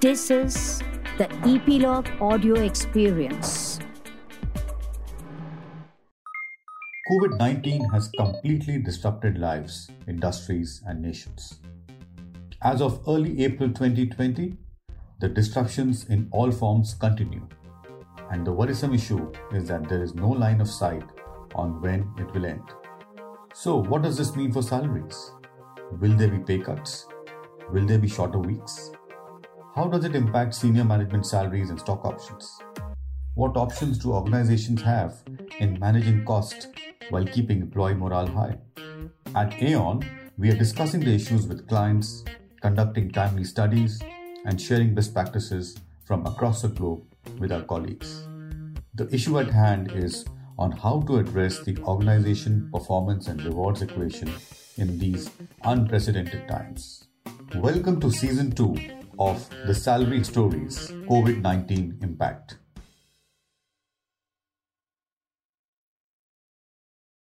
This is the Epilogue Audio Experience. COVID 19 has completely disrupted lives, industries, and nations. As of early April 2020, the disruptions in all forms continue. And the worrisome issue is that there is no line of sight on when it will end. So, what does this mean for salaries? Will there be pay cuts? Will there be shorter weeks? How does it impact senior management salaries and stock options? What options do organizations have in managing cost while keeping employee morale high? At Aon, we are discussing the issues with clients, conducting timely studies, and sharing best practices from across the globe with our colleagues. The issue at hand is on how to address the organization performance and rewards equation in these unprecedented times. Welcome to season 2 of the Salary Stories COVID 19 Impact.